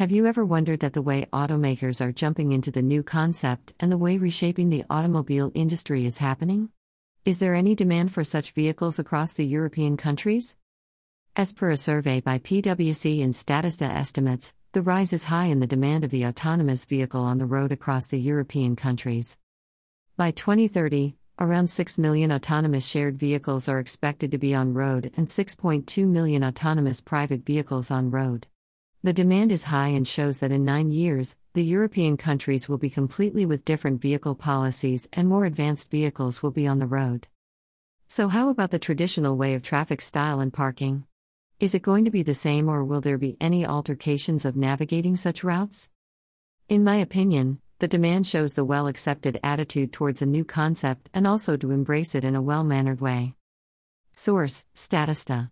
Have you ever wondered that the way automakers are jumping into the new concept and the way reshaping the automobile industry is happening? Is there any demand for such vehicles across the European countries? As per a survey by PwC and Statista estimates, the rise is high in the demand of the autonomous vehicle on the road across the European countries. By 2030, around 6 million autonomous shared vehicles are expected to be on road and 6.2 million autonomous private vehicles on road. The demand is high and shows that in nine years, the European countries will be completely with different vehicle policies and more advanced vehicles will be on the road. So, how about the traditional way of traffic style and parking? Is it going to be the same or will there be any altercations of navigating such routes? In my opinion, the demand shows the well accepted attitude towards a new concept and also to embrace it in a well mannered way. Source Statista